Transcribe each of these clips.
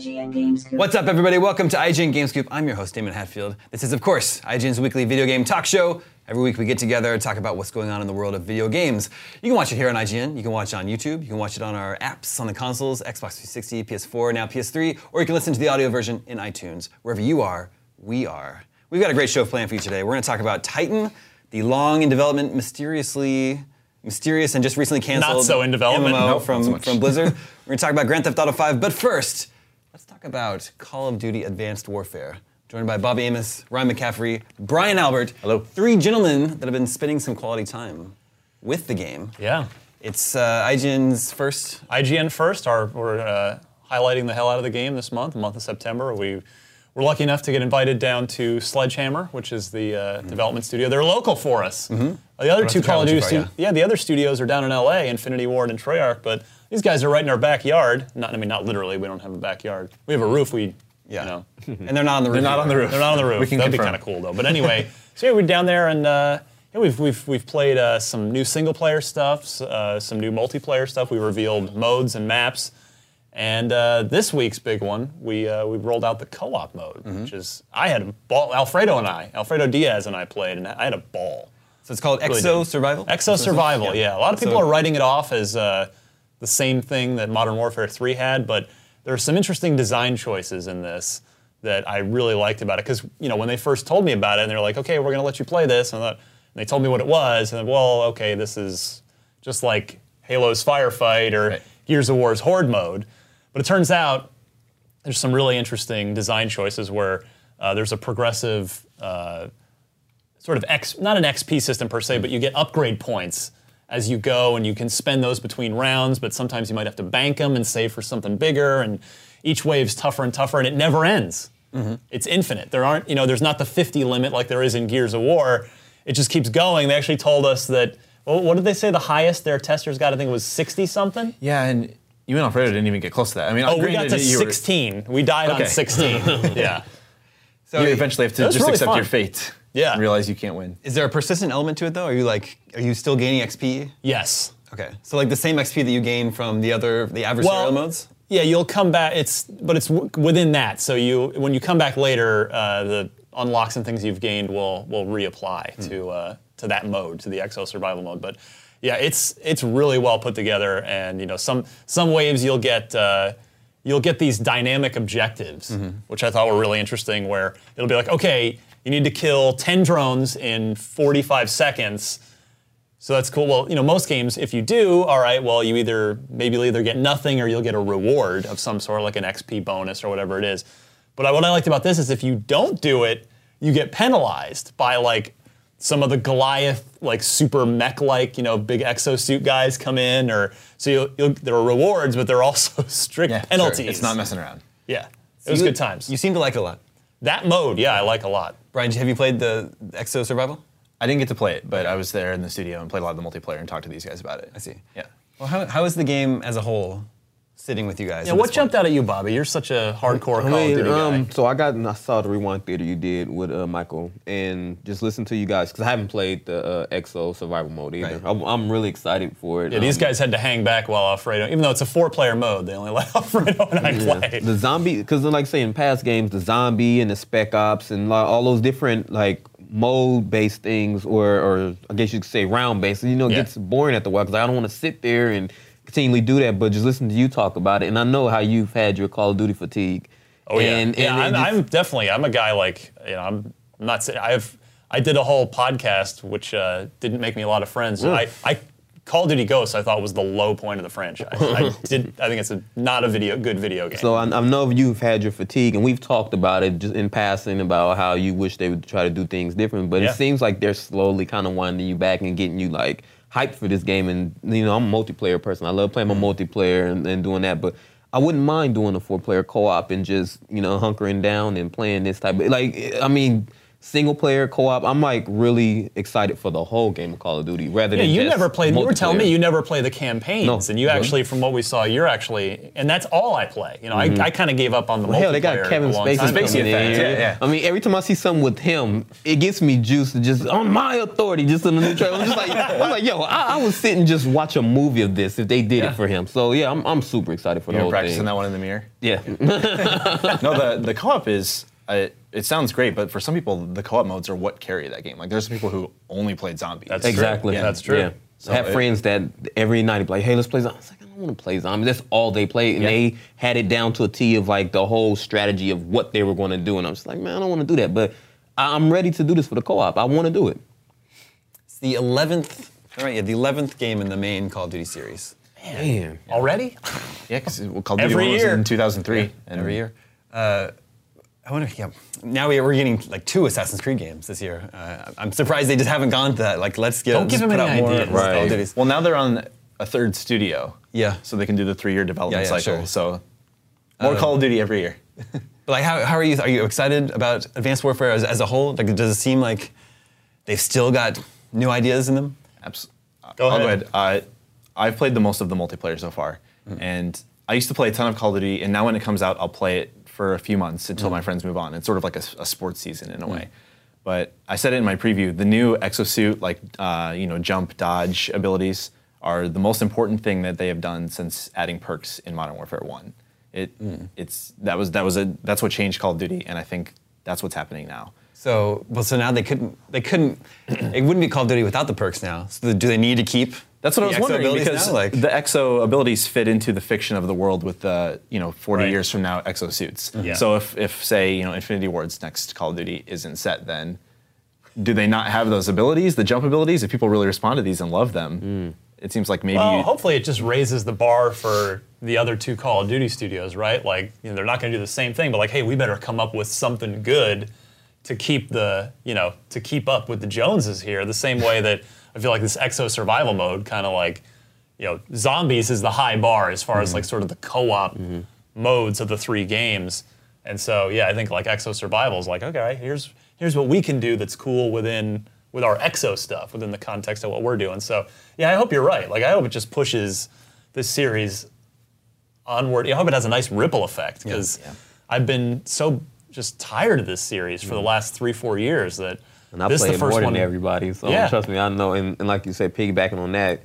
IGN Games Scoop. What's up, everybody? Welcome to IGN Game Scoop. I'm your host, Damon Hatfield. This is, of course, IGN's weekly video game talk show. Every week we get together and talk about what's going on in the world of video games. You can watch it here on IGN, you can watch it on YouTube, you can watch it on our apps on the consoles, Xbox 360, PS4, now PS3, or you can listen to the audio version in iTunes. Wherever you are, we are. We've got a great show planned for you today. We're going to talk about Titan, the long in development, mysteriously mysterious and just recently canceled Not so in development. MMO No, from, not so from Blizzard. We're going to talk about Grand Theft Auto 5, but first, let's talk about Call of Duty Advanced Warfare. Joined by Bobby Amos, Ryan McCaffrey, Brian Albert. Hello. Three gentlemen that have been spending some quality time with the game. Yeah. It's uh, IGN's first. IGN first. Our, we're uh, highlighting the hell out of the game this month, the month of September. We were lucky enough to get invited down to Sledgehammer, which is the uh, development studio. They're local for us. The other two Call of Duty, stu- yeah. the other studios are down in LA, Infinity Ward and Treyarch, but these guys are right in our backyard. Not, I mean, not literally. We don't have a backyard. We have a roof. We, Yeah. you know, And they're not on the roof. They're not on the roof. They're not on the roof. We can That'd be kind of cool though. But anyway, so yeah, we're down there and uh, yeah, we've we've we've played uh, some new single player stuff, uh, some new multiplayer stuff. We revealed modes and maps, and uh, this week's big one, we uh, we rolled out the co-op mode, Mm-hmm. which is I had a ball. Alfredo and I, Alfredo Diaz and I played, and I had a ball. So it's called Really Exo. Survival? Exo Survival, yeah. A lot of people So- are writing it off as uh, the same thing that Modern Warfare 3 had, but there are some interesting design choices in this that I really liked about it. Because you know, when they first told me about it, and they're like, "Okay, we're going to let you play this," and, I thought, and they told me what it was, and well, okay, this is just like Halo's Firefight or Right. Gears of War's Horde mode. But it turns out there's some really interesting design choices where uh, there's a progressive uh, sort of X, not an XP system per se, but you get upgrade points as you go, and you can spend those between rounds. But sometimes you might have to bank them and save for something bigger. And each wave's tougher and tougher, and it never ends. Mm-hmm. It's infinite. There aren't, you know, there's not the 50 limit like there is in Gears of War. It just keeps going. They actually told us that. Well, what did they say? The highest their testers got, I think, was 60 something. Yeah, and you and Alfredo didn't even get close to that. I mean, Oh, we got to that you were- 16. We died on 16. yeah. So You eventually have to just really accept fun. your fate. Yeah. And realize you can't win. Is there a persistent element to it though? Are you like, are you still gaining XP? Yes. Okay. So like the same XP that you gain from the other, the adversarial Well, modes? Yeah, you'll come back. It's but it's w- within that. So you when you come back later, uh, the unlocks and things you've gained will will reapply to uh, to that mode, to the Exo Survival mode. But yeah, it's it's really well put together, and you know some some waves you'll get. Uh, You'll get these dynamic objectives, which I thought were really interesting. Where it'll be like, okay, you need to kill 10 drones in 45 seconds, so that's cool. Well, you know, most games, if you do, all right, well, you either maybe you'll either get nothing or you'll get a reward of some sort, like an XP bonus or whatever it is. But what I liked about this is if you don't do it, you get penalized by like some of the Goliath, like super mech like, you know, big exosuit guys come in, or so you'll, you'll, there are rewards, but there are also strict Yeah, sure. penalties. It's not messing around. Yeah, it was You- good times. You seem to like it a lot. That mode, yeah, I like a lot. Brian, have you played the Exo Survival? I didn't get to play it, but I was there in the studio and played a lot of the multiplayer and talked to these guys about it. I see. Yeah. Well, how, how is the game as a whole sitting with you guys? Yeah, what jumped point? out at you, Bobby? You're such a hardcore I Call of Duty guy. um, so I got and I saw the rewind theater you did with uh, Michael, and just listen to you guys because I haven't played the uh, EXO survival mode either. Right. I'm, I'm really excited for it. Yeah, these Um, guys had to hang back while Alfredo, even though it's a four-player mode, they only let Alfredo and I play. The zombie, because like I say in past games, the zombie and the spec ops and all those different like mode-based things, or or I guess you could say round-based. You know, it Yeah. gets boring at the while because I don't want to sit there and continually do that. But just listen to you talk about it, and I know how you've had your Call of Duty fatigue. Oh yeah, and, yeah. and I'm, just- I'm definitely. I'm a guy like you know. I'm, not. saying I've. I did a whole podcast which uh, didn't make me a lot of friends. I, I Call of Duty Ghosts I thought was the low point of the franchise. I did. I think it's a, not a video good video game. So I, I know you've had your fatigue, and we've talked about it just in passing about how you wish they would try to do things different. But Yeah. it seems like they're slowly kind of winding you back and getting you like hyped for this game. And you know, I'm a multiplayer person. I love playing my multiplayer and, and doing that. But I wouldn't mind doing a four-player co-op and just you know hunkering down and playing this type of like. I mean, single player co-op. I'm like really excited for the whole game of Call of Duty rather Yeah, than you just never played. You were telling me you never play the campaigns, No. and you actually, from what we saw, you're actually, and that's all I play. You know, I, I kind of gave up on the Mm-hmm. Hell, they got Kevin Spacey. Spacey coming in. effect, yeah, yeah. I mean, every time I see something with him, it gets me juiced to just on my authority, just in the new trailer. I'm just like, I'm like, yo, I, I would sit and just watch a movie of this if they did Yeah. it for him. So yeah, I'm, I'm super excited for the You were whole practicing thing. that one in the mirror. Yeah, No, the the co-op is. It sounds great, but for some people, the co-op modes are what carry that game. Like, there's some people who only played zombies. That's true. exactly. Yeah, that's true. Yeah. So I have it- friends that every night be like, hey, let's play zombies. I was like, I don't want to play zombies. That's all they played, and Yeah. they had it down to a T of like the whole strategy of what they were going to do. And I'm just like, man, I don't want to do that, but I- I'm ready to do this for the co-op. I want to do it. It's the 11th, all right, yeah, the 11th game in the main Call of Duty series. Man. Already? Yeah, because Call of Duty Every 1 was in 2003. and every year. Uh, I wonder. Yeah, now we, we're getting like two Assassin's Creed games this year. Uh, I'm surprised they just haven't gone to that. Like, let's get Don't give them put any out more ideas. Right. Well, now they're on a third studio. Yeah. So they can do the three-year development Yeah, yeah, cycle. sure. So more Call of Duty every year. But like, how, how are you? Are you excited about Advanced Warfare as, as a whole? Like, does it seem like they've still got new ideas in them? Abs- Go I'll ahead. go ahead. Uh, I've played the most of the multiplayer so far, and I used to play a ton of Call of Duty, and now when it comes out, I'll play it for a few months until my mm. friends move on. It's sort of like a, a sports season in a mm. way. But I said it in my preview: the new exosuit, like uh, you know, jump, dodge abilities, are the most important thing that they have done since adding perks in Modern Warfare One. It, mm. it's that was that was a that's what changed Call of Duty, and I think that's what's happening now. So, well, so now they couldn't. They couldn't. it wouldn't be Call of Duty without the perks now. So, do they need to keep? That's what I was wondering because now? like, the exo abilities fit into the fiction of the world with the you know 40 Right. years from now exosuits. Yeah. So if if say you know Infinity Ward's next Call of Duty isn't set, then do they not have those abilities, the jump abilities? If people really respond to these and love them, hmm. it seems like maybe Well, hopefully it just raises the bar for the other two Call of Duty studios, right? Like, you know, they're not going to do the same thing, but like, hey, we better come up with something good to keep the, you know, to keep up with the Joneses here. The same way that I feel like this Exo survival mode kind of like, you know, zombies is the high bar as far as mm-hmm. like sort of the co-op mm-hmm. modes of the three games. And so, yeah, I think like Exo survival is like, okay, here's here's what we can do that's cool within with our Exo stuff within the context of what we're doing. So, yeah, I hope you're right. Like, I hope it just pushes this series onward. I hope it has a nice ripple effect because Yeah. I've been so just tired of this series for the mm-hmm. last three, four years that And I this play the first more one. than everybody. So Yeah. trust me, I know. And, and like you said, piggybacking on that,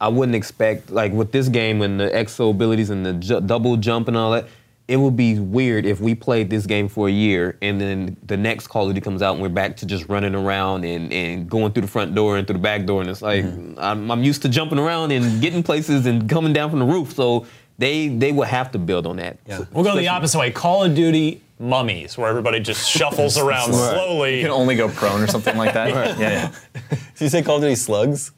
I wouldn't expect like with this game and the exo abilities and the ju- double jump and all that. It would be weird if we played this game for a year and then the next Call of Duty comes out and we're back to just running around and, and going through the front door and through the back door and it's like Mm-hmm. I'm, I'm used to jumping around and getting places and coming down from the roof. So they they would have to build on that. Yeah. We'll go the opposite way. Call of Duty mummies, where everybody just shuffles around slowly. you can only go prone or something like that. Yeah, yeah. did you say Call of Duty Slugs?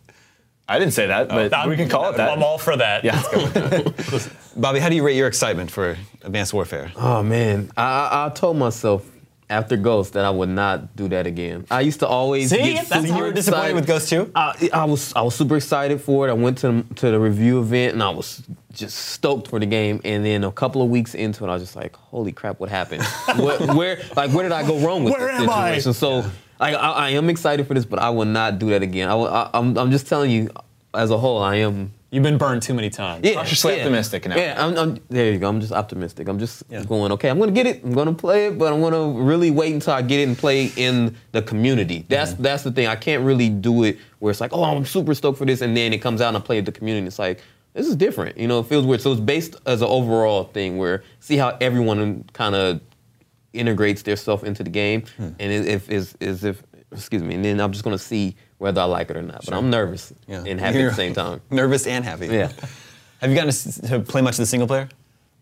I didn't say that, oh, but I'm- we can call it that. I'm all for that. yeah. Bobby, how do you rate your excitement for Advanced Warfare? Oh man, I, I, I told myself after Ghost that I would not do that again. I used to always See? get That's super how you're disappointed excited. with Ghost too. I, I was I was super excited for it. I went to to the review event and I was just stoked for the game. And then a couple of weeks into it, I was just like, "Holy crap, what happened? what, where like where did I go wrong with Where this am I? situation?" So I, I I am excited for this, but I will not do that again. I, I I'm I'm just telling you, as a whole, I am You've been burned too many times. yeah, Cautiously yeah. optimistic now. Yeah, I'm, I'm, there you go. I'm just optimistic. I'm just Yeah. going, okay, I'm going to get it. I'm going to play it, but I'm going to really wait until I get it and play in the community. That's Mm-hmm. that's the thing. I can't really do it where it's like, oh, I'm super stoked for this, and then it comes out and I play it the community. It's like, this is different. You know, it feels weird. So it's based as an overall thing where see how everyone kind of integrates their stuff into the game, Hmm. and if is is if excuse me, and then I'm just going to see whether I like it or not. But I'm nervous Yeah. and happy at the same time. Nervous and happy. Yeah. Have you gotten to, play much of the single player?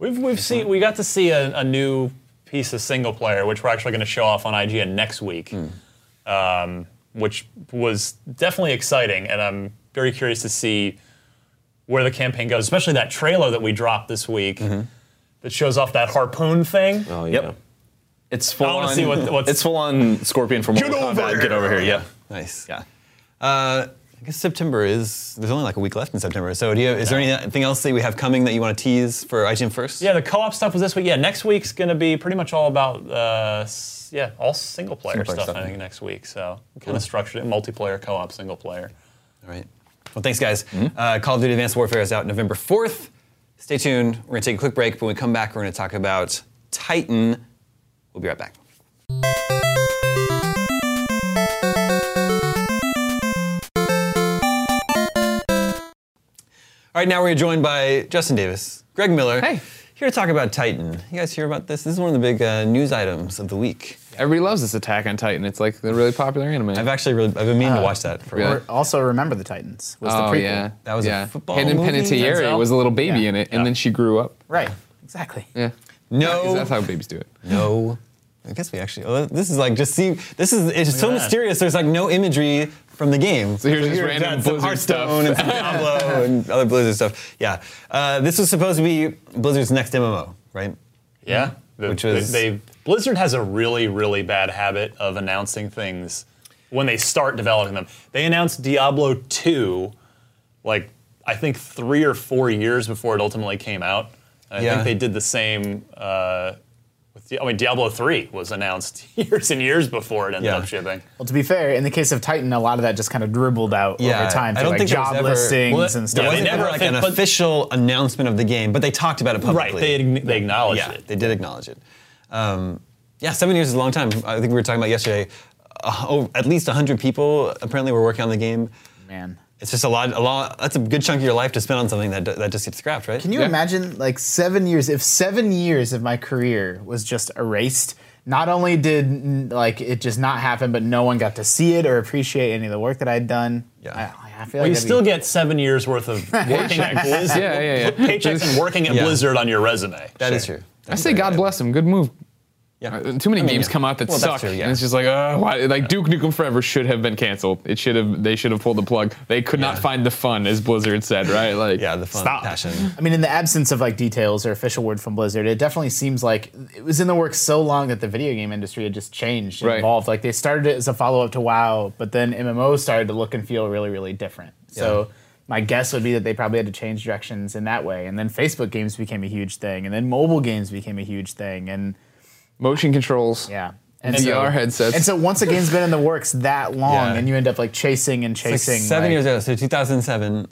We've we've seen we got to see a, a new piece of single player, which we're actually going to show off on IGN next week, um, which was definitely exciting, and I'm very curious to see where the campaign goes, especially that trailer that we dropped this week that shows off that harpoon thing. Oh yeah. Yep. It's full wanna on. see what- what's- it's full on Scorpion from Mortal over Kombat. here. Get over here. Yeah. Nice. Yeah. Uh, I guess September is. There's only like a week left in September. So, do you, is there anything else that we have coming that you want to tease for IGN first? Yeah, the co-op stuff was this week. Yeah, next week's gonna be pretty much all about uh, s- yeah, all single player Single player stuff. stuff, I yeah. think next week. So kind of structured it multiplayer, co-op, single player. All right. Well, thanks, guys. Uh, Call of Duty Advanced Warfare is out November 4th. Stay tuned. We're going to take a quick break. But when we come back, we're going to talk about Titan. We'll be right back. All right, now we're joined by Justin Davis, Greg Miller. Hey. Here to talk about Titan. You guys hear about this? This is one of the big uh, news items of the week. Everybody loves this Attack on Titan. It's like the really popular anime. I've actually really, I've been meaning to watch that for a really? while. Also remember the Titans was the oh prequel. yeah, That was a yeah. football Hayden movie, Panettiere Denzel? was a little baby Yeah. in it, Yeah. and then she grew up. Right. Exactly. Yeah. No. That's how babies do it. No. I guess we actually. Oh, this is like just see. This is it's so that. mysterious. There's like no imagery from the game. So here's just here, random got some Blizzard Hearthstone stuff. and Diablo and other Blizzard stuff. Yeah. Uh, this was supposed to be Blizzard's next MMO, right? Yeah, The- Which was- they, they- Blizzard has a really really bad habit of announcing things when they start developing them. They announced Diablo 2 like I think 3 or 4 years before it ultimately came out. And I Yeah. think they did the same uh, with Di- I mean Diablo 3 was announced years and years before it ended Yeah. up shipping. Well, to be fair, in the case of Titan, a lot of that just kind of dribbled out Yeah. over time I through don't like think there was job ever- listings Well, that- and stuff. There they wasn't never- like an but- official announcement of the game, but they talked about it publicly. Right, they they acknowledged yeah, it. they did acknowledge it. Um, yeah, seven years is a long time. I think we were talking about yesterday. Uh, oh, at least 100 people apparently were working on the game. Man. It's just a lot, a lot. That's a good chunk of your life to spend on something that that just gets scrapped, right? Can you Yeah. imagine like seven years? If seven years of my career was just erased, not only did like it just not happen, but no one got to see it or appreciate any of the work that I'd done. Yeah. I, I feel Well, like you that'd still be- get seven years worth of working at Blizzard. Yeah, yeah, yeah. Paychecks and working at Yeah. Blizzard on your resume. That is true. I say God bless him. Good move. Yeah. Uh, Too many I mean, games yeah. come out that Well, suck, true, yeah. and it's just like, uh, why? Like Duke Nukem Forever should have been canceled. It should have. They should have pulled the plug. They could not find the fun, as Blizzard said, right? Like, Yeah, the fun, stop. passion. I mean, in the absence of like details or official word from Blizzard, it definitely seems like it was in the works so long that the video game industry had just changed and Right. evolved. Like they started it as a follow up to WoW, but then MMOs started to look and feel really, really different. So my guess would be that they probably had to change directions in that way. And then Facebook games became a huge thing, and then mobile games became a huge thing, and Motion controls. yeah. And VR headsets. And so once a game's been in the works that long, Yeah. and you end up like chasing and It's like chasing, seven like- years ago, so 2007.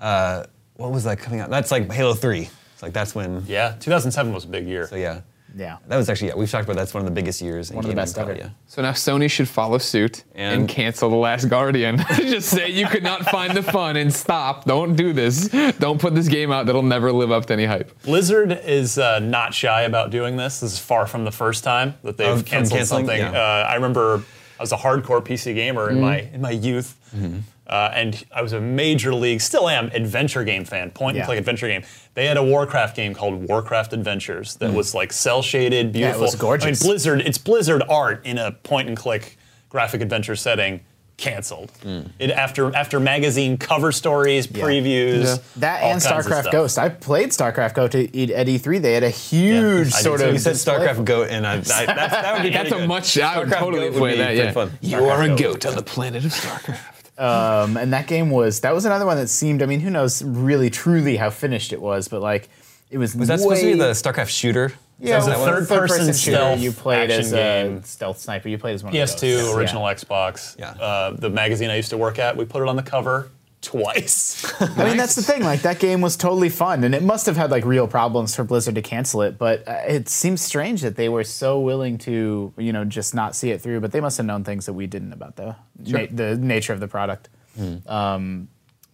Uh, what was that coming out? That's like Halo 3. It's like that's when. Yeah, 2007 was a big year. So yeah, yeah. that was actually yeah. We've talked about that's one of the biggest years. in One of the best ever. Yeah. So now Sony should follow suit and, And- cancel The Last Guardian. Just say you could not find the fun and stop. Don't do this. Don't put this game out that'll never live up to any hype. Blizzard is uh, not shy about doing this. This is far from the first time that they've Of- canceled canceling? something. Yeah. Uh, I remember I was a hardcore PC gamer in my in my youth, Mm-hmm. uh, and I was a major league, still am, adventure game fan, point and Yeah. click adventure game. They had a Warcraft game called Warcraft Adventures that hmm. was like cell shaded, beautiful. was gorgeous. I mean, Blizzard, it's Blizzard art in a point and click graphic adventure setting. Canceled. Hmm. It after after magazine cover stories, previews. Yeah. That all and kinds of StarCraft stuff. Ghost. I played StarCraft Ghost at E- at E3. They had a huge I did sort too. of. You said display. StarCraft Goat, and I, I, that's, that would be That's pretty a good. much. I would StarCraft totally Goat would play be that. pretty Yeah. fun. You are a StarCraft goat on the planet of StarCraft. Um, and that game was that was another one that seemed. I mean, who knows really truly how finished it was, but like it was. Was that supposed to be the StarCraft shooter? yeah, Is it was a third third-person person shooter. stealth You played as action a game. stealth sniper. You played as one of those. PS2, Yeah. original Xbox. Yeah. Uh, the magazine I used to work at, we put it on the cover twice. I mean, that's the thing. Like that game was totally fun, and it must have had like real problems for Blizzard to cancel it. But uh, it seems strange that they were so willing to, you know, just not see it through. But they must have known things that we didn't about the na- the nature of the product. Um,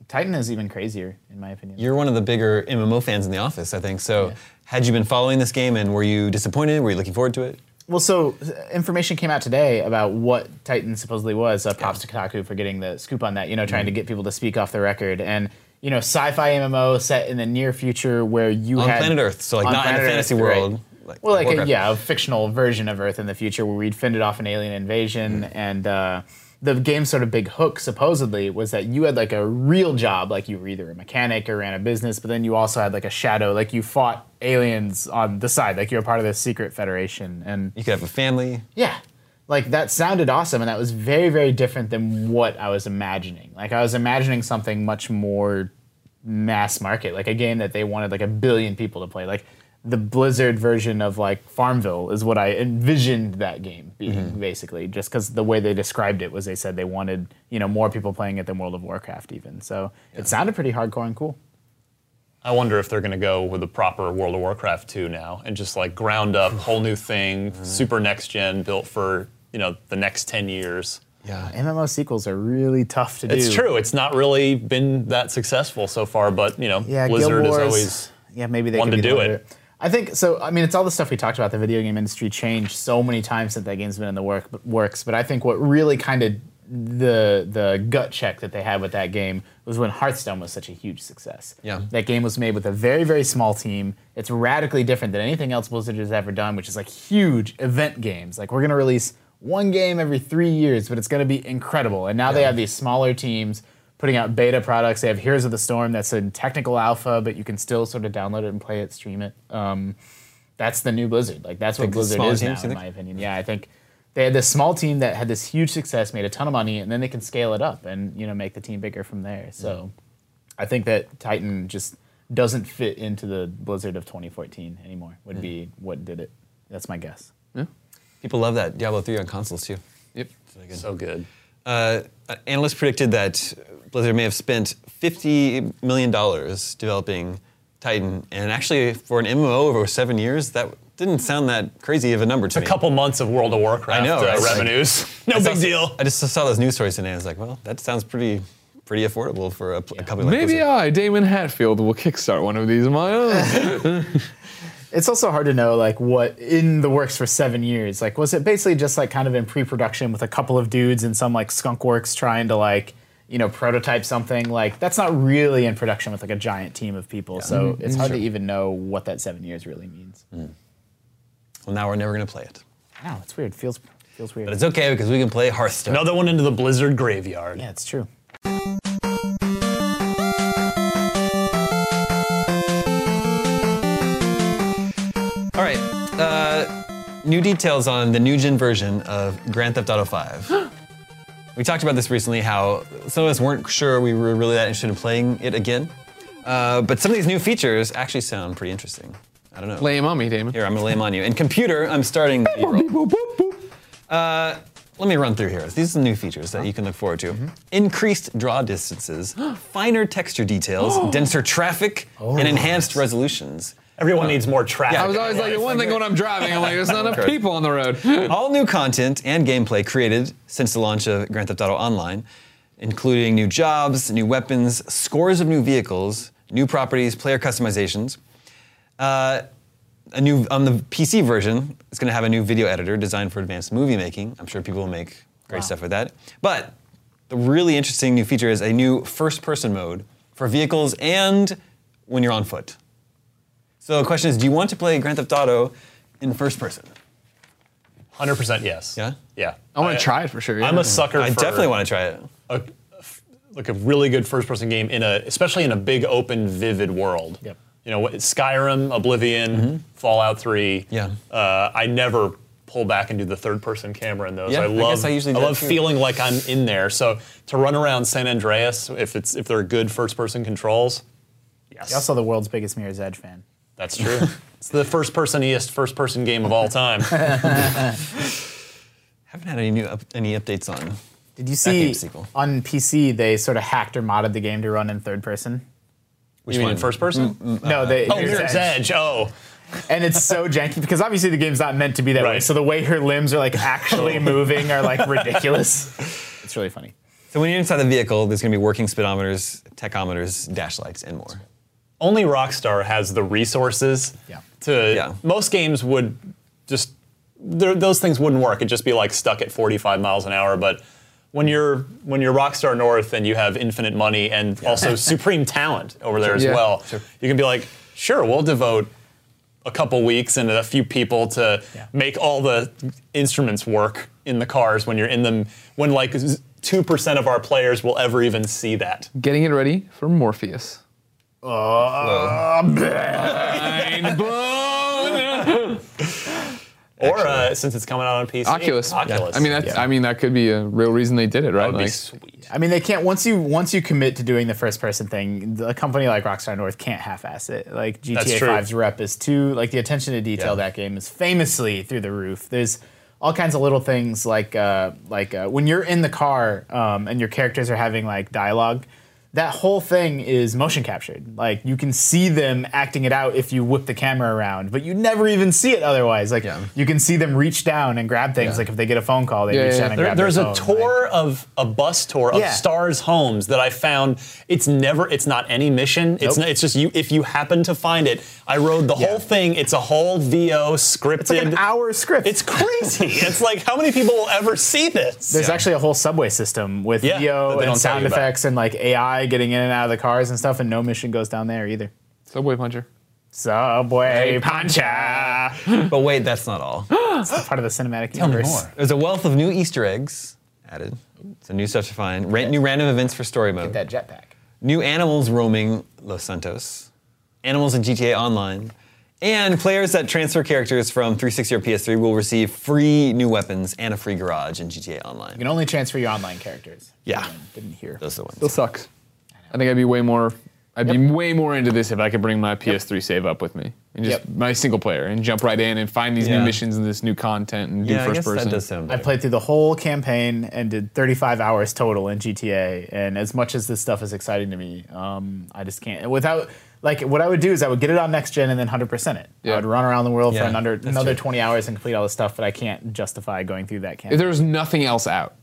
Titan is even crazier, in my opinion. You're one of the bigger MMO fans in the office, I think. So, had you been following this game, and were you disappointed? Were you looking forward to it? Well, so uh, information came out today about what Titan supposedly was. Uh, props to Kotaku for getting the scoop on that. You know, trying to Mm-hmm. get people to speak off the record and. You know, sci-fi MMO set in the near future where you On had planet Earth, so like not in a fantasy Earth, right. world. Like well, like a, yeah, a fictional version of Earth in the future where we'd fended off an alien invasion, and uh, the game's sort of big hook supposedly was that you had like a real job, like you were either a mechanic or ran a business, but then you also had like a shadow, like you fought aliens on the side, like you were part of this secret federation, and You could have a family. yeah. like that sounded awesome and that was very very different than what I was imagining. Like I was imagining something much more mass market, like a game that they wanted like a billion people to play. Like the Blizzard version of like Farmville is what I envisioned that game being mm-hmm. basically just cuz the way they described it was they said they wanted, you know, more people playing it than World of Warcraft even. So it sounded pretty hardcore and cool. I wonder if they're going to go with the proper World of Warcraft 2 now and just like ground up, whole new thing, mm-hmm. super next gen, built for you know the next 10 years. Yeah. MMO sequels are really tough to do. It's true. It's not really been that successful so far, but you know, Yeah, Blizzard Wars, is always yeah maybe they one could to do it. I think so. I mean, it's all the stuff we talked about. The video game industry changed so many times since that game's been in the work works. But I think what really kind of the the gut check that they had with that game was when Hearthstone was such a huge success. Yeah. that game was made with a very very small team. It's radically different than anything else Blizzard has ever done, which is like huge event games. Like we're gonna release one game every three years, but it's gonna be incredible. And now they have these smaller teams putting out beta products. They have Heroes of the Storm that's in technical alpha, but you can still sort of download it and play it, stream it. Um, that's the new Blizzard. Like that's what Blizzard is now, in my opinion. Yeah, I think they had this small team that had this huge success, made a ton of money, and then they can scale it up and you know make the team bigger from there. So I think that Titan just doesn't fit into the Blizzard of 2014 anymore. Would be what did it. That's my guess. Yeah. People love that Diablo 3 on consoles too. Yep. so good. Uh, analysts predicted that Blizzard may have spent $50 million developing Titan, and actually for an MMO over seven years, that didn't sound that crazy of a number to A me. couple months of World of Warcraft I know, uh, revenues. no I big saw- deal. I just saw those news stories today. and I was like, well, that sounds pretty pretty affordable for a, a company like Maybe Blizzard. I, Damon Hatfield, will kickstart one of these of my own. It's also hard to know like what in the works for seven years. Like, was it basically just like kind of in pre-production with a couple of dudes in some like skunk works trying to like you know prototype something? Like that's not really in production with like a giant team of people. So it's hard to even know what that seven years really means. Well, now we're never going to play it. Wow, it's weird. Feels feels weird. But it's okay because we can play Hearthstone. Another one into the Blizzard graveyard. yeah, it's true. All right. Uh, new details on the new gen version of Grand Theft Auto 5. we talked about this recently, how some of us weren't sure we were really that interested in playing it again. Uh, but some of these new features actually sound pretty interesting. I don't know. Lay him on me, Damon. Here, I'm gonna lay them on you. In computer, I'm starting the B-roll. Uh, let me run through here. These are the new features that you can look forward to. Increased draw distances, finer texture details, denser traffic, and enhanced resolutions. Everyone needs more traffic. I was always like, the one thing when I'm driving, I'm like, there's not enough people on the road. All new content and gameplay created since the launch of Grand Theft Auto Online, including new jobs, new weapons, scores of new vehicles, new properties, player customizations. Uh, a new on the PC version, it's going to have a new video editor designed for advanced movie making. I'm sure people will make great stuff with that. But the really interesting new feature is a new first-person mode for vehicles and when you're on foot. So the question is, do you want to play Grand Theft Auto in first person? 100% yes. Yeah? Yeah. I want to try it for sure. I'm a sucker for you. I for definitely want to try it. a, like a really good first-person game in a, especially in a big, open, vivid world. Yep. You know, Skyrim, Oblivion, Fallout 3. Mm-hmm. Yeah. Uh, I never pull back and do the third-person camera in those. Yeah, I I love. guess I usually do that love too. feeling like I'm in there. So to run around San Andreas, if it's if they're good first-person controls, yes, You're also the world's biggest Mirror's Edge fan. that's true. it's the first-personiest first-person game of all time. Haven't had any new up, any updates on. Did you see game's sequel. on PC they sort of hacked or modded the game to run in third person? Which you mean first-person? Mm, mm, mm. No, they Oh, Mirror's Edge. Oh, and it's so janky because obviously the game's not meant to be that way. So the way her limbs are like actually oh. moving are like ridiculous. It's really funny. So when you're inside the vehicle, there's going to be working speedometers, tachometers, dash lights, and more. only Rockstar has the resources Yeah. to. Yeah. Most games would just those things wouldn't work. It'd just be like stuck at 45 miles an hour. But when you're when you're Rockstar North and you have infinite money and also supreme talent over there as Yeah, well, you can be like, sure, we'll devote a couple weeks and a few people to Yeah. make all the instruments work in the cars when you're in them. When like two percent of our players will ever even see that. Getting it ready for Morpheus. Uh, Mind blown. Or uh, since it's coming out on PC, Oculus. Oculus. I mean, that's, I mean, that could be a real reason they did it, right? that right? would be Like, sweet. I mean, they can't once you once you commit to doing the first person thing. A company like Rockstar North can't half-ass it. Like That's GTA true. 5's rep is too like the attention to detail Yeah. that game is famously through the roof. There's all kinds of little things like uh, like uh, when you're in the car um, and your characters are having like dialogue. That whole thing is motion captured. Like you can see them acting it out if you whip the camera around, but you never even see it otherwise. Like Yeah. you can see them reach down and grab things. Yeah. Like if they get a phone call, they Yeah, reach down and There- grab there's a phone. Like- tour of a bus tour of stars' homes that I found. It's never. It's not any mission. It's Nope. not, it's just you. If you happen to find it, I rode the whole thing. It's a whole VO scripted. It's like an hour script. It's crazy. it's like how many people will ever see this? There's actually a whole subway system with Yeah, that video they don't and sound effects and like AI getting in and out of the cars and stuff, and no mission goes down there either. Subway Puncher. Subway Puncher. But wait, that's not all. It's part of the cinematic universe. There's a wealth of new Easter eggs added. So new stuff to find. Ran- new random events for story mode. Get that jetpack. New animals roaming Los Santos. Animals in GTA Online. And players that transfer characters from 360 or PS3 will receive free new weapons and a free garage in GTA Online. You can only transfer your online characters. Yeah. Didn't hear. Those are the Still ones. sucks. I think I'd be way more. I'd be way more into this if I could bring my PS3 save up with me and just Yep. my single player and jump right in and find these Yeah. new missions and this new content and do Yeah, I first guess person. that does sound I better. played through the whole campaign and did 35 hours total in GTA. And as much as this stuff is exciting to me, um, I just can't. Without like, what I would do is I would get it on next gen and then 100% it. Yeah. I would run around the world Yeah, for another that's another true. 20 hours and complete all the stuff, but I can't justify going through that if campaign. there was nothing else out,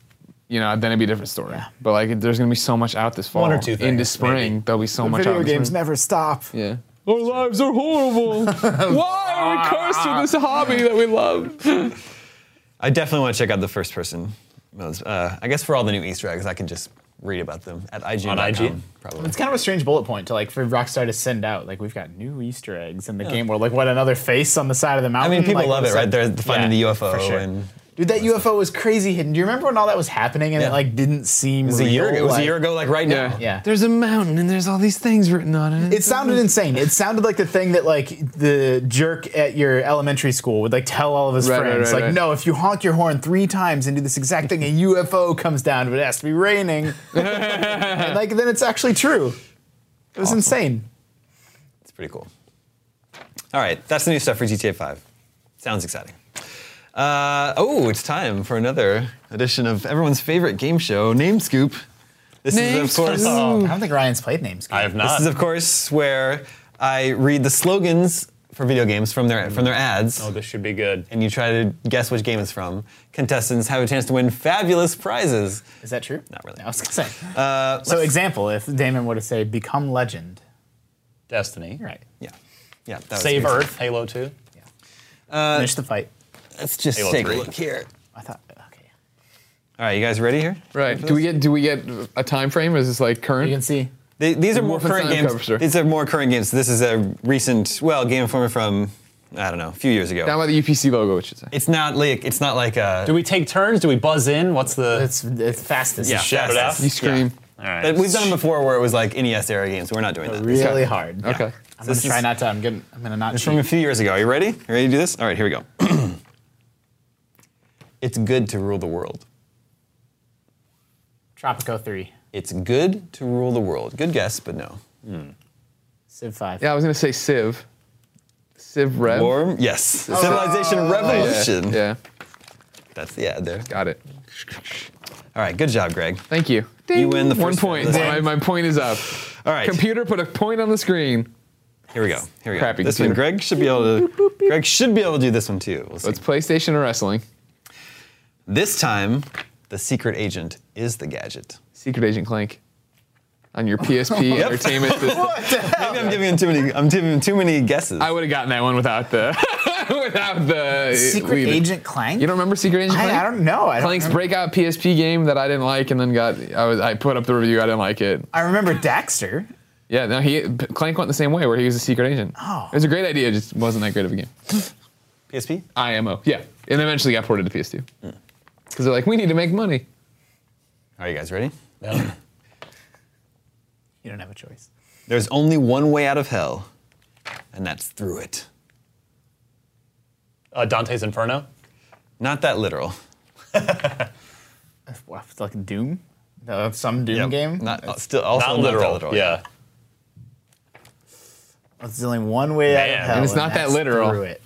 you know, then it'd be a different story. Yeah. But like, there's gonna be so much out this fall. One or two into things, spring. maybe. There'll be so much Video out. this games never stop. Yeah. Our lives are horrible. Why are we cursed with this hobby that we love? I definitely want to check out the first person modes. Uh, I guess for all the new Easter eggs, I can just read about them at IGN. On IGN? Probably. It's kind of a strange bullet point to like for Rockstar to send out. Like we've got new Easter eggs in the game world. Like what another face on the side of the mountain. I mean, people Like, love it, right? They're finding Yeah, the UFO for sure. and Dude, that UFO was crazy hidden. Do you remember when all that was happening and Yeah. it like didn't seem it was a real? year ago. It was Like- a year ago, like right now. Yeah. Yeah. There's a mountain and there's all these things written on it. It sounded insane. It sounded like the thing that like the jerk at your elementary school would like tell all of his Right, right, friends. right, like, right. no, if you honk your horn three times and do this exact thing, a UFO comes down, but it has to be raining. and like then it's actually true. It was insane. It's pretty cool. All right, that's the new stuff for GTA 5. Sounds exciting. Uh, oh, it's time for another edition of everyone's favorite game show, Name Scoop. This Name is, of course, Scoop. I don't think Ryan's played names. I have not. this is, of course, where I read the slogans for video games from their from their ads. oh, this should be good. and you try to guess which game it's from. Contestants have a chance to win fabulous prizes. Is that true? Not really. I was gonna say. Uh, so example, if Damon were to say "Become Legend," Destiny. right? yeah, yeah. That was Save good. Earth. Halo 2. Yeah. Finish the fight. Let's just Halo take 3. a look here. I thought. Okay. All right, you guys ready here? right. Do we get do we get a time frame? Is this like current? You can see. They, these are more current games. cover, sir. These are more current games. This is a recent, well, Game Informer from I don't know, a few years ago. Down by the UPC logo, which is It's not like it's not like a. Do we take turns? Do we buzz in? What's the. It's it's fastest. yeah, shout it out? you scream. All right. But we've done them before where it was like NES era games. We're not doing that. Really Okay. hard. Okay. I'm gonna try is- not to. I'm gonna. I'm gonna not. It's cheat. from a few years ago. Are you ready? You ready to do this? All right, here we go. it's good to rule the world. Tropico three, It's good to rule the world. Good guess, but no. Civ five. Yeah, I was gonna say Civ. Civ Rev. Or yes, oh, Civilization oh, Revolution. Yeah, That's the ad there. got it. All right, good job, Greg. Thank you. You win the one first point. My, my point is up. All right, Computer, put a point on the screen. here we go. Here we go. Crappy this one. Greg should be able to. Greg should be able to do this one too. We'll see. It's PlayStation or wrestling. This time, the secret agent is the gadget. Secret Agent Clank. On your PSP entertainment system. Maybe I'm giving him too many. I'm giving him too many guesses. I would have gotten that one without the without the Secret lead. Agent Clank. You don't remember Secret Agent Clank? I, I don't know. I don't Clank's remember. breakout PSP game that I didn't like, and then got I was I put up the review. I didn't like it. I remember Daxter. Yeah, no, he Clank went the same way, where he was a secret agent. Oh. it was a great idea, it just wasn't that great of a game. PSP. IMO, yeah, and eventually got ported to PS2 because they're like, we need to make money. Are you guys ready? Yeah. You don't have a choice. There's only one way out of hell, and that's through it. Uh, Dante's Inferno. Not that literal. What, like Doom? Uh, some Doom game? Not uh, still also Not not that literal. literal. yeah. There's only one way out of hell. And it's not that that's literal. through it.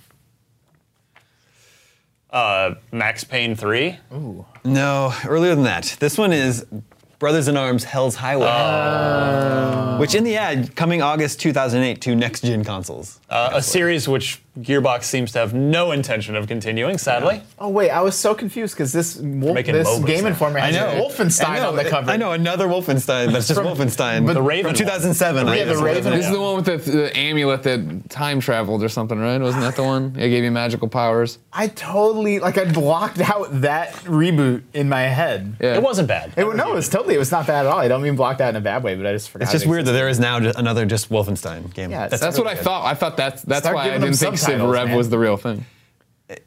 Uh, Max Payne 3. No, earlier than that. This one is Brothers in Arms Hell's Highway. Oh. Which in the ad, coming August 2008 to next gen consoles. Uh, a series which Gearbox seems to have no intention of continuing, sadly. Oh wait, I was so confused because this Wolf, making this MOBAs Game now. Informer has Wolfenstein I know, Wolfenstein on the cover. I know, another Wolfenstein that's just From- Wolfenstein. but The Raven From one. 2007. Yeah, the Raven This is the one with the, the amulet that time traveled or something, right? Wasn't that the one? It gave you magical powers. I totally like I blocked out that reboot in my head. Yeah. It wasn't bad. It, no, it was totally. It was not bad at all. I don't mean blocked out in a bad way, but I just forgot. It's just it weird that there is now just another just Wolfenstein game. Yeah, that's, That's what I thought. I thought that's that's Start why I giving them didn't think Civ subtitles, Rev man. was the real thing.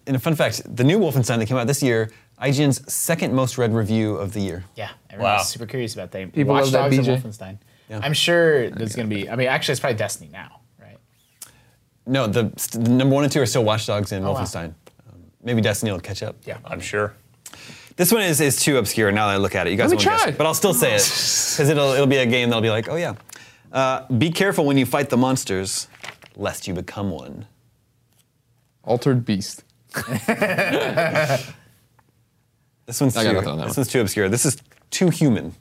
and a fun fact: the new Wolfenstein that came out this year, IGN's second most read review of the year. Yeah, everyone's Wow. super curious about that. People Watch love that Dogs and BJ. Wolfenstein. Yeah. I'm sure there's going to be. I mean, actually, it's probably Destiny now, right? No, the, st- the number one and two are still Watch Dogs and Oh, wow. Wolfenstein. Um, maybe Destiny will catch up. Yeah. I'm sure. This one is, is too obscure now that I look at it. You guys Let me won't guess try. it, but I'll still say it because it'll it'll be a game that'll be like, oh yeah. Uh, be careful when you fight the monsters, lest you become one. Altered Beast. This one's I too. nothing on that this one. one's too obscure. This is too human.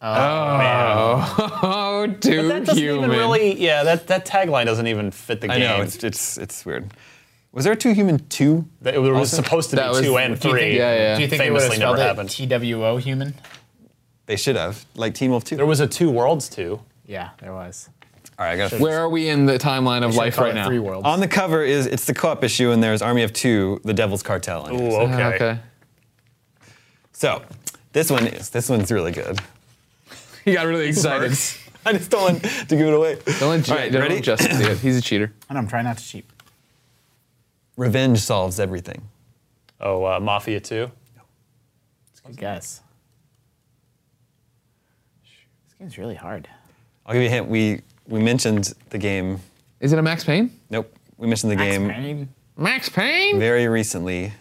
Oh, oh too But That doesn't human. even really, yeah, that, that tagline doesn't even fit the game. I game. know it's it's it's weird. Was there a too human two? It was supposed to be That was- two and do you three. think- yeah, yeah. Do you think they would have Famously never spelled happened. it TWO human? They should have like Teen Wolf two. There was a Two Worlds too. Yeah, there was. All right, I got. Where are we in the timeline of life right now? Three worlds. On the cover is it's the co-op issue and there's Army of Two, the Devil's Cartel. on it. Ooh, okay. Ah, okay. So this one is this one's really good. He got really excited. I just don't want to give it away. Don't let, All right, don't ready? let Justin see it. He's a cheater. And I'm trying not to cheat. Revenge solves everything. Oh, uh, Mafia 2. No. Good guess. This game's really hard. I'll give you a hint. We we mentioned the game. Is it a Max Payne? Nope. We mentioned the game Max Payne? Max Payne? very recently.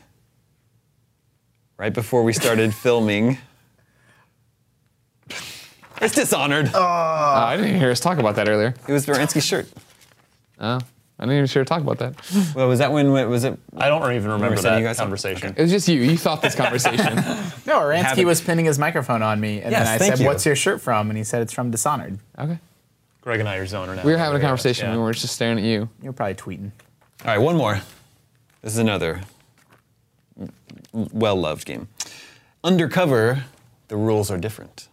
Right before we started filming. It's Dishonored. Oh, uh, I didn't hear us talk about that earlier. It was Baranski's shirt. Oh, I didn't even hear us talk about that. Well, was that when? when- Was it? I don't even remember sending that you guys something? conversation. It was just you. You thought this conversation. No, Aransky was pinning his microphone on me, and Yes, then I said, you. "What's your shirt from?" And he said, "It's from Dishonored." okay. Greg and I are zoning out. We were having a conversation. yeah. We were just staring at you. You're probably tweeting. All right, one more. This is another well-loved game. Undercover, the rules are different.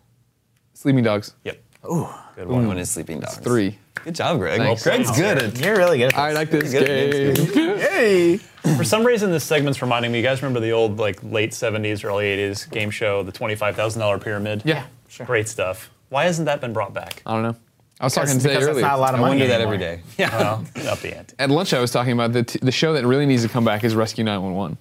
Sleeping Dogs. Yep. Oh. Good one. One is Sleeping Dogs. Three. Good job, Greg. Thanks. Greg's good at. You're really good at I like this Pretty good at game. Hey. For some reason, this segment's reminding me. You guys remember the old like late '70s, early '80s game show, the twenty-five thousand dollar pyramid? Yeah. Sure. Great stuff. Why hasn't that been brought back? I don't know. I was talking today because that's earlier. not a lot of I money. wonder that anymore. every day. Yeah. Well, up the ante. At lunch, I was talking about the, t- the show that really needs to come back is Rescue 911.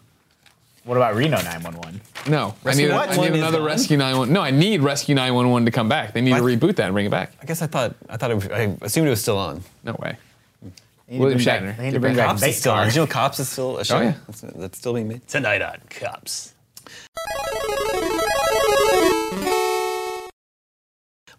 What about Reno 911? No, Rescue I need, a- I 911 need is another gone? Rescue 911. No, I need Rescue 911 to come back. They need to What? reboot that and bring it back. I guess I thought I thought it was, I assumed it was still on. No way. They need to William bring back- Shatner. They need to bring back Cops is still on. Bait Did you know Cops is still a show? Oh, yeah. That's, that's still being made. Tonight on Cups.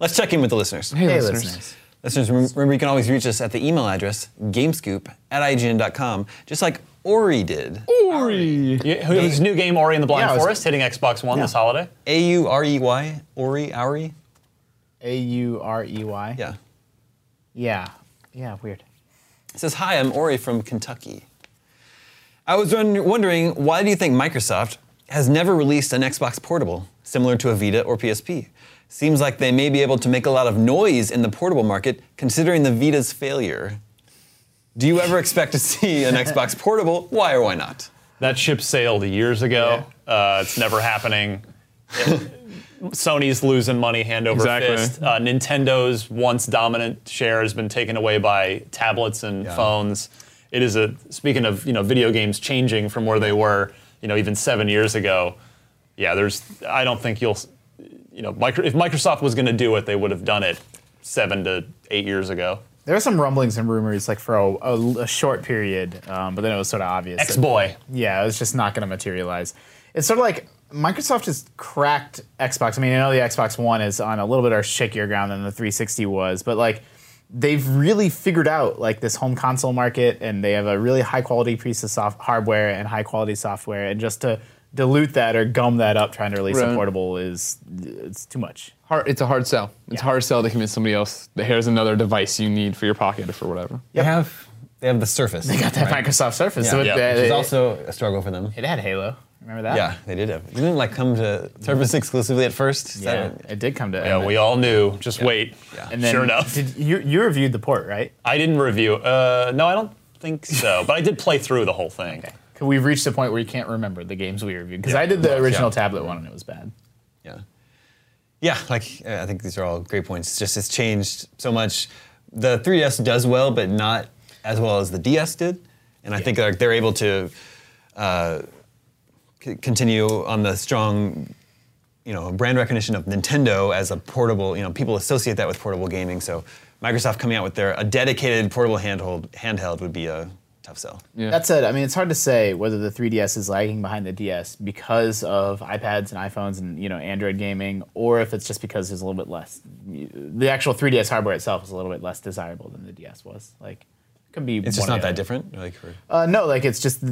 Let's check in with the listeners. Hey, Hey, listeners. listeners. Listeners, remember you can always reach us at the email address gamescoop at ign.com, just like Aurey did. Ori. Yeah, whose new game Ori and the Blind Yeah, was- Forest hitting Xbox One Yeah. this holiday? A U R E Y, Ori, Auri. A U R E Y. Yeah. Yeah. Yeah. Weird. It says, Hi, I'm Aurey from Kentucky. I was won- wondering why do you think Microsoft has never released an Xbox portable similar to a Vita or PSP? Seems like they may be able to make a lot of noise in the portable market considering the Vita's failure. Do you ever expect to see an Xbox portable? Why or why not? That ship sailed years ago. Uh, it's never happening. Sony's losing money hand over Exactly. fist. Uh, Nintendo's once dominant share has been taken away by tablets and Yeah. phones. It is a speaking of you know video games changing from where they were you know even seven years ago. Yeah, there's I don't think you'll you know micro, if Microsoft was going to do it, they would have done it seven to eight years ago. There were some rumblings and rumors like for a, a- a short period, um, but then it was sort of obvious. X boy. yeah, it was just not going to materialize. It's sort of like Microsoft has cracked Xbox. I mean, I know the Xbox One is on a little bit of shakier ground than the 360 was, but like they've really figured out like this home console market, and they have a really high quality piece of soft hardware and high quality software, and just to dilute that or gum that up trying to release a portable is it's too much. Hard, it's a hard sell. It's a hard sell to convince somebody else that here's another device you need for your pocket or for whatever. They have they have the Surface. They Got that Microsoft Surface, so it, Yeah. uh, Which is also a struggle for them. it had Halo. Remember that? Yeah, they did have. It didn't like come to Surface exclusively at first? Is that Yeah, what- it did come to. Yeah, we all knew. Just wait. And then sure enough. did you you reviewed the port, right? I didn't review. Uh, no, I don't think so. But I did play through the whole thing. Okay. We've reached a point where you can't remember the games we reviewed because I did the original tablet one and it was bad. Yeah. Yeah, like I think these are all great points. It's just it's changed so much. The 3DS does well, but not as well as the DS did, and I think like they're able to uh, c- continue on the strong, you know, brand recognition of Nintendo as a portable. You know, people associate that with portable gaming. So Microsoft coming out with their a dedicated portable handheld handheld would be a tough sell. Yeah. That said, I mean, it's hard to say whether the 3DS is lagging behind the DS because of iPads and iPhones and you know Android gaming, or if it's just because there's a little bit less. The actual 3DS hardware itself is a little bit less desirable than the DS was. Like, it could be. It's just not that other. different. Like, for, Uh, no, like it's just,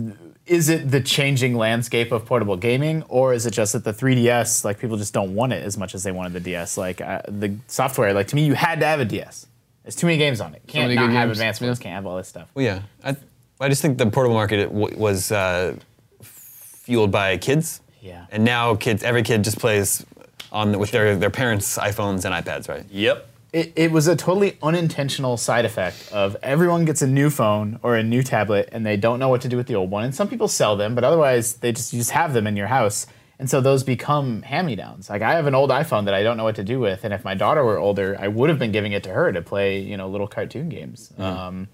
is it the changing landscape of portable gaming, or is it just that the 3DS, like people just don't want it as much as they wanted the DS? Like uh, the software, like to me, you had to have a DS. There's too many games on it. Can't many not have games, advanced ones. yeah. Can't have all this stuff. Well, yeah. I, I just think the portable market w- was uh, fueled by kids. Yeah. And now kids, every kid just plays on with their, their parents' iPhones and iPads, right? Yep. It, it was a totally unintentional side effect of everyone gets a new phone or a new tablet and they don't know what to do with the old one. And some people sell them, but otherwise they just you just have them in your house. And so those become hand-me-downs. Like I have an old iPhone that I don't know what to do with, and if my daughter were older, I would have been giving it to her to play, you know, little cartoon games. Um,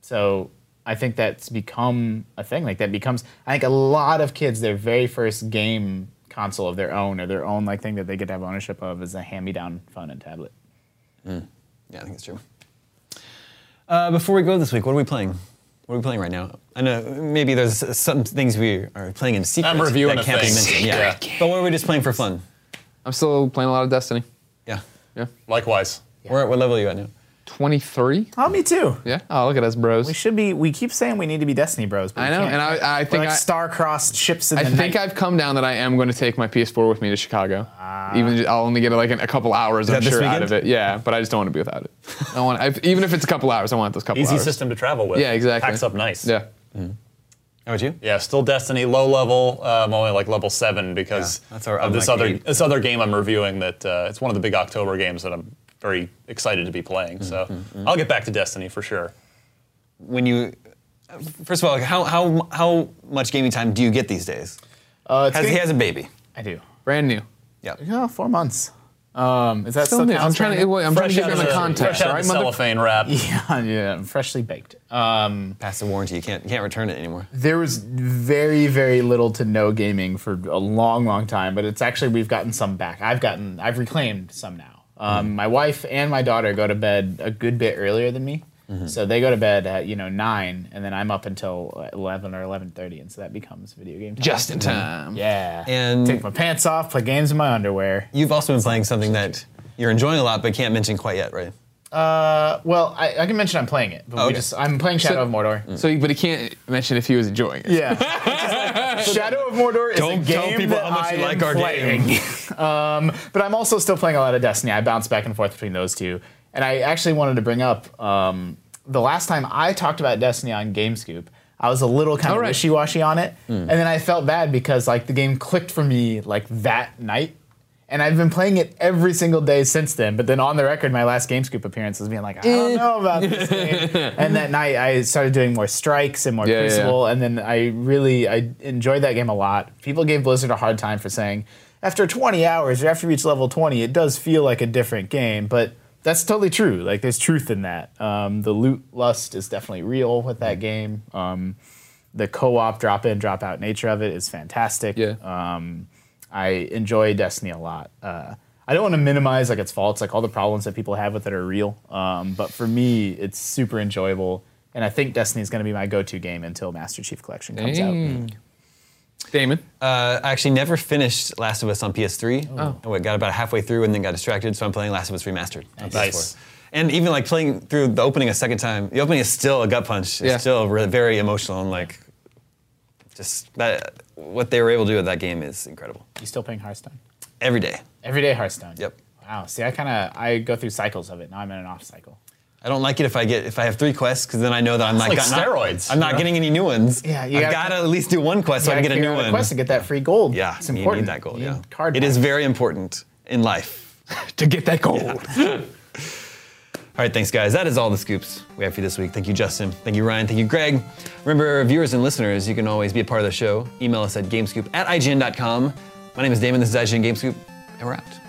so I think that's become a thing. Like that becomes. I think a lot of kids, their very first game console of their own or their own like thing that they get to have ownership of is a hand-me-down phone and tablet. Yeah, I think it's true. Uh, before we go this week, what are we playing? What are we playing right now? I know maybe there's some things we are playing in secret I'm reviewing that a can't be mentioned. Yeah. Yeah. But what are we just playing for fun? I'm still playing a lot of Destiny. Yeah. Yeah. Likewise. Where, what level are you at now? 23? Oh, me too. Yeah. Oh, look at us, bros. We should be. We keep saying we need to be Destiny Bros. But I we know, can't. and I, I We're think like I, star-crossed ships in I the think night. I've come down that I am going to take my PS4 with me to Chicago. Even ju- I'll only get like an, a couple hours, I'm sure, out of it. Yeah, but I just don't want to be without it. I want, I, even if it's a couple hours, I want those couple Easy hours. system to travel with. Yeah, exactly. Packs up nice. Yeah. How about you? Yeah, still Destiny, low level. Uh, I'm only like level seven because Yeah, that's our of this unlucky other eight. this other game I'm reviewing. That uh, it's one of the big October games that I'm very excited to be playing. So Mm-hmm, I'll get back to Destiny for sure. When you, first of all, like how, how, how much gaming time do you get these days? Uh, it's Has, he has a baby. I do. Brand new. Yeah. Yeah, four months. Um, is that Still still, new. I'm trying to, now? wait, I'm trying to Fresh give out the the, context, fresh out right, of the cellophane wrap. Yeah, yeah, freshly baked. Um, Past the warranty, you can't, you can't return it anymore. there was very, very little to no gaming for a long, long time, but it's actually we've gotten some back. I've gotten, I've reclaimed some now. Um, mm-hmm. My wife and my daughter go to bed a good bit earlier than me, mm-hmm. so they go to bed at you know nine, and then I'm up until eleven or eleven thirty, and so that becomes video game time. Just in mm-hmm. time. yeah, And- take my pants off, play games in my underwear. You've also been playing something that you're enjoying a lot, but can't mention quite yet, right? Uh, well, I, I can mention I'm playing it, but Oh, we okay. just I'm playing Shadow of Mordor. So, but he can't mention if he was enjoying it. Yeah. Like, Shadow of Mordor is Don't a tell game people that how much I you like am our playing. game. um, but I'm also still playing a lot of Destiny. I bounce back and forth between those two. And I actually wanted to bring up um, the last time I talked about Destiny on GameScoop. I was a little kind All of right. wishy-washy on it, and then I felt bad because like the game clicked for me like that night, and I've been playing it every single day since then. But then on the record, my last GameScoop appearance was being like, I don't know about this game. and that night, I started doing more strikes and more Yeah, yeah, yeah. Crucible, and then I really I enjoyed that game a lot. People gave Blizzard a hard time for saying after 20 hours or after you reach level 20, it does feel like a different game, but that's totally true. Like there's truth in that. Um, the loot lust is definitely real with that game. Um, the co-op drop in drop out nature of it is fantastic. Yeah. Um, I enjoy Destiny a lot. Uh, I don't want to minimize like its faults, like all the problems that people have with it are real. Um, but for me, it's super enjoyable, and I think Destiny is going to be my go-to game until Master Chief Collection comes out. Damon. Uh, I actually never finished Last of Us on PS3. Oh. I got about halfway through and then got distracted, so I'm playing Last of Us Remastered on PS4. Nice. And even like playing through the opening a second time, the opening is still a gut punch. It's Yeah. still re- very emotional and like, just that what they were able to do with that game is incredible. You still playing Hearthstone? Every day. Everyday Hearthstone. Yep. Wow. See, I kind of I go through cycles of it. Now I'm in an off cycle. I don't like it if I get if I have three quests because then I know that I'm not, like got- not- steroids, I'm not know? getting any new ones. Yeah, you I've gotta- got to at least do one quest so I can get a new one. Quest to get that free gold. Yeah, it's you important. need that gold. You Yeah, Card it is very important in life. To get that gold. All right, thanks, guys. That is all the scoops we have for you this week. Thank you, Justin. Thank you, Ryan. Thank you, Greg. Remember, viewers and listeners, you can always be a part of the show. Email us at gamescoop at ign.com. My name is Damon. This is IGN Gamescoop, and we're out.